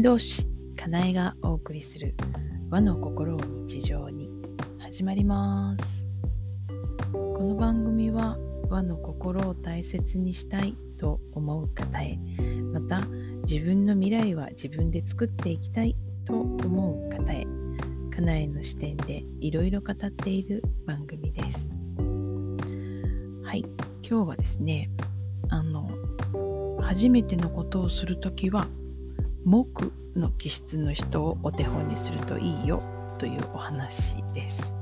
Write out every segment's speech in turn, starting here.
伝道師かなえがお送りする和の心を日常に始まります。この番組は和の心を大切にしたいと思う方へまた自分の未来は自分で作っていきたいと思う方へかなえの視点でいろいろ語っている番組です。はい今日はですねあの初めてのことをするときは木の気質の人をお手本にするといいよというお話です。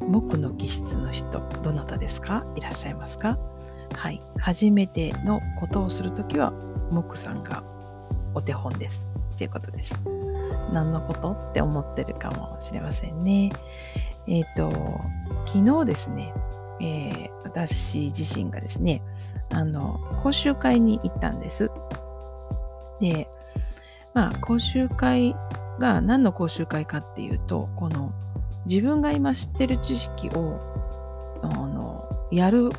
木の気質の人、どなたですか？いらっしゃいますか？はい。初めてのことをするときは木さんがお手本です。ということです。何のことって思ってるかもしれませんね。えっ、ー、と、昨日ですね、えー、私自身がですね、あの、講習会に行ったんです。で、まあ、講習会が何の講習会かっていうと、この自分が今知ってる知識をあのやる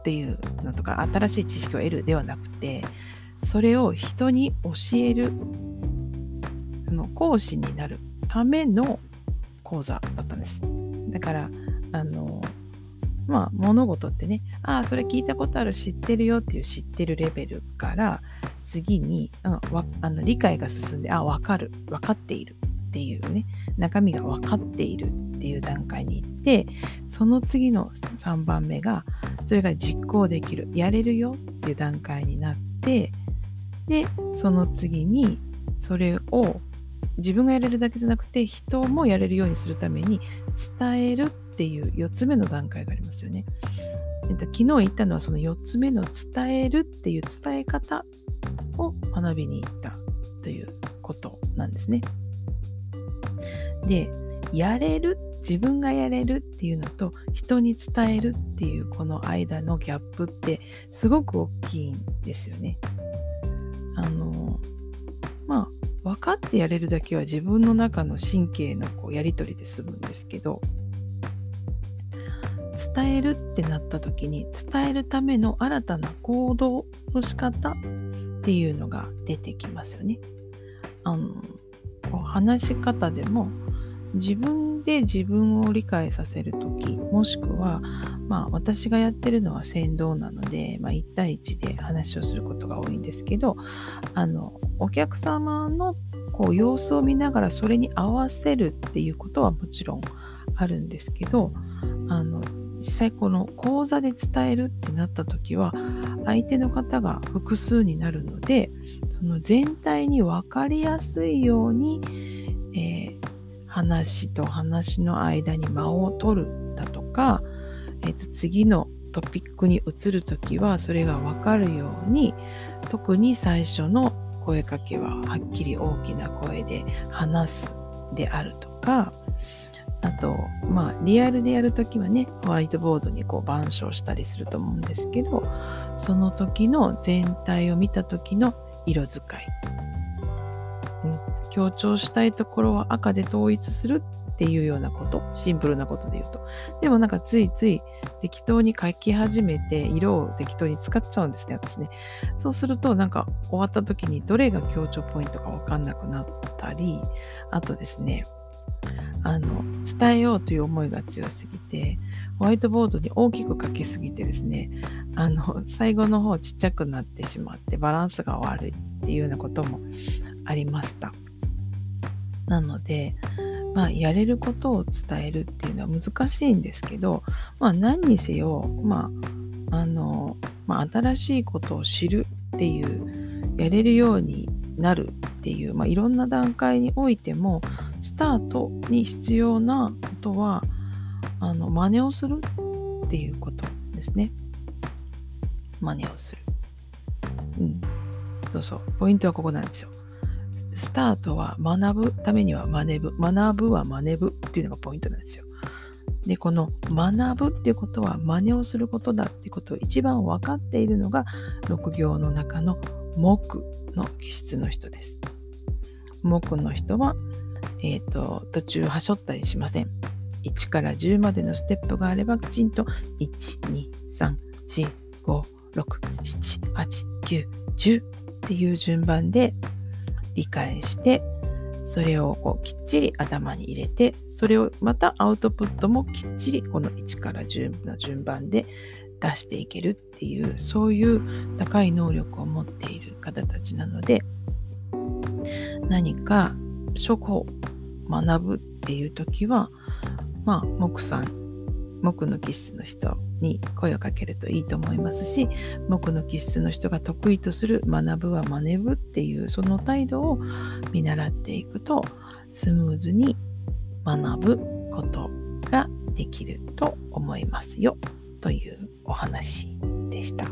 っていうのとか、新しい知識を得るではなくて、それを人に教える、その講師になるための講座だったんです。だから、あの、まあ、物事ってね、ああ、それ聞いたことある、知ってるよっていう知ってるレベルから、次に、うん、あの理解が進んで、あ、わかる、分かっているっていうね、中身が分かっているっていう段階に行って、その次の3番目が、それが実行できる、やれるよっていう段階になって、で、その次に、それを自分がやれるだけじゃなくて、人もやれるようにするために伝えるっていう4つ目の段階がありますよね。昨日言ったのはその4つ目の伝えるっていう伝え方を学びに行ったということなんですね。で、やれる、自分がやれるっていうのと人に伝えるっていうこの間のギャップってすごく大きいんですよね。あの、まあ、分かってやれるだけは自分の中の神経のこうやり取りで済むんですけど、伝えるってなった時に伝えるための新たな行動の仕方っていうのが出てきますよね。あのこう話し方でも自分で自分を理解させる時もしくは、まあ、私がやってるのは先導なので、まあ、1対1で話をすることが多いんですけどあのお客様のこう様子を見ながらそれに合わせるっていうことはもちろんあるんですけどあの実際この講座で伝えるってなった時は相手の方が複数になるのでその全体に分かりやすいように、えー、話と話の間に間を取るだとか、えー、と次のトピックに移る時はそれが分かるように特に最初の声かけははっきり大きな声で話すであるとかあと、まあ、リアルでやるときはね、ホワイトボードにこう板書したりすると思うんですけど、その時の全体を見た時の色使い。うん、強調したいところは赤で統一するっていうようなこと、シンプルなことで言うと。でもなんかついつい適当に書き始めて、色を適当に使っちゃうんですね、私ね。そうするとなんか終わった時にどれが強調ポイントかわかんなくなったり、あとですね、あの伝えようという思いが強すぎてホワイトボードに大きく書きすぎてですねあの最後の方ちっちゃくなってしまってバランスが悪いっていうようなこともありました。なので、まあ、やれることを伝えるっていうのは難しいんですけど、まあ、何にせよ、まああのまあ、新しいことを知るっていうやれるようになるっていう、まあ、いろんな段階においてもスタートに必要なことはあの真似をするっていうことですね。真似をする。うん。そうそう。ポイントはここなんですよ。スタートは学ぶためには学ぶ。学ぶは真似ぶっていうのがポイントなんですよ。で、この学ぶっていうことは真似をすることだっていうことを一番分かっているのが6行の中の木の気質の人です。木の人はえ、ー、と、途中はしょったりしません。1から10までのステップがあればきちんと1、2、3、4、5、6、7、8、9、10っていう順番で理解してそれをこうきっちり頭に入れてそれをまたアウトプットもきっちりこの1から10の順番で出していけるっていうそういう高い能力を持っている方たちなので何か書庫学ぶっていう時はまあ木さん木の気質の人に声をかけるといいと思いますし木の気質の人が得意とする学ぶは真似ぶっていうその態度を見習っていくとスムーズに学ぶことができると思いますよというお話でした。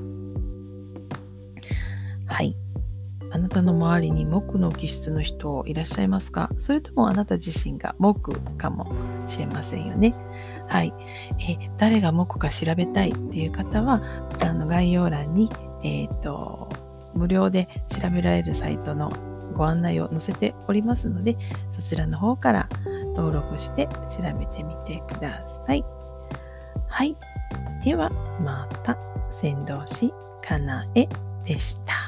はい。あなたの周りに木の気質の人いらっしゃいますか？それともあなた自身が木かもしれませんよね。はい。え誰が木か調べたいっていう方は、あの概要欄に、えっ、ー、と、無料で調べられるサイトのご案内を載せておりますので、そちらの方から登録して調べてみてください。はい。では、また、先導師かなえでした。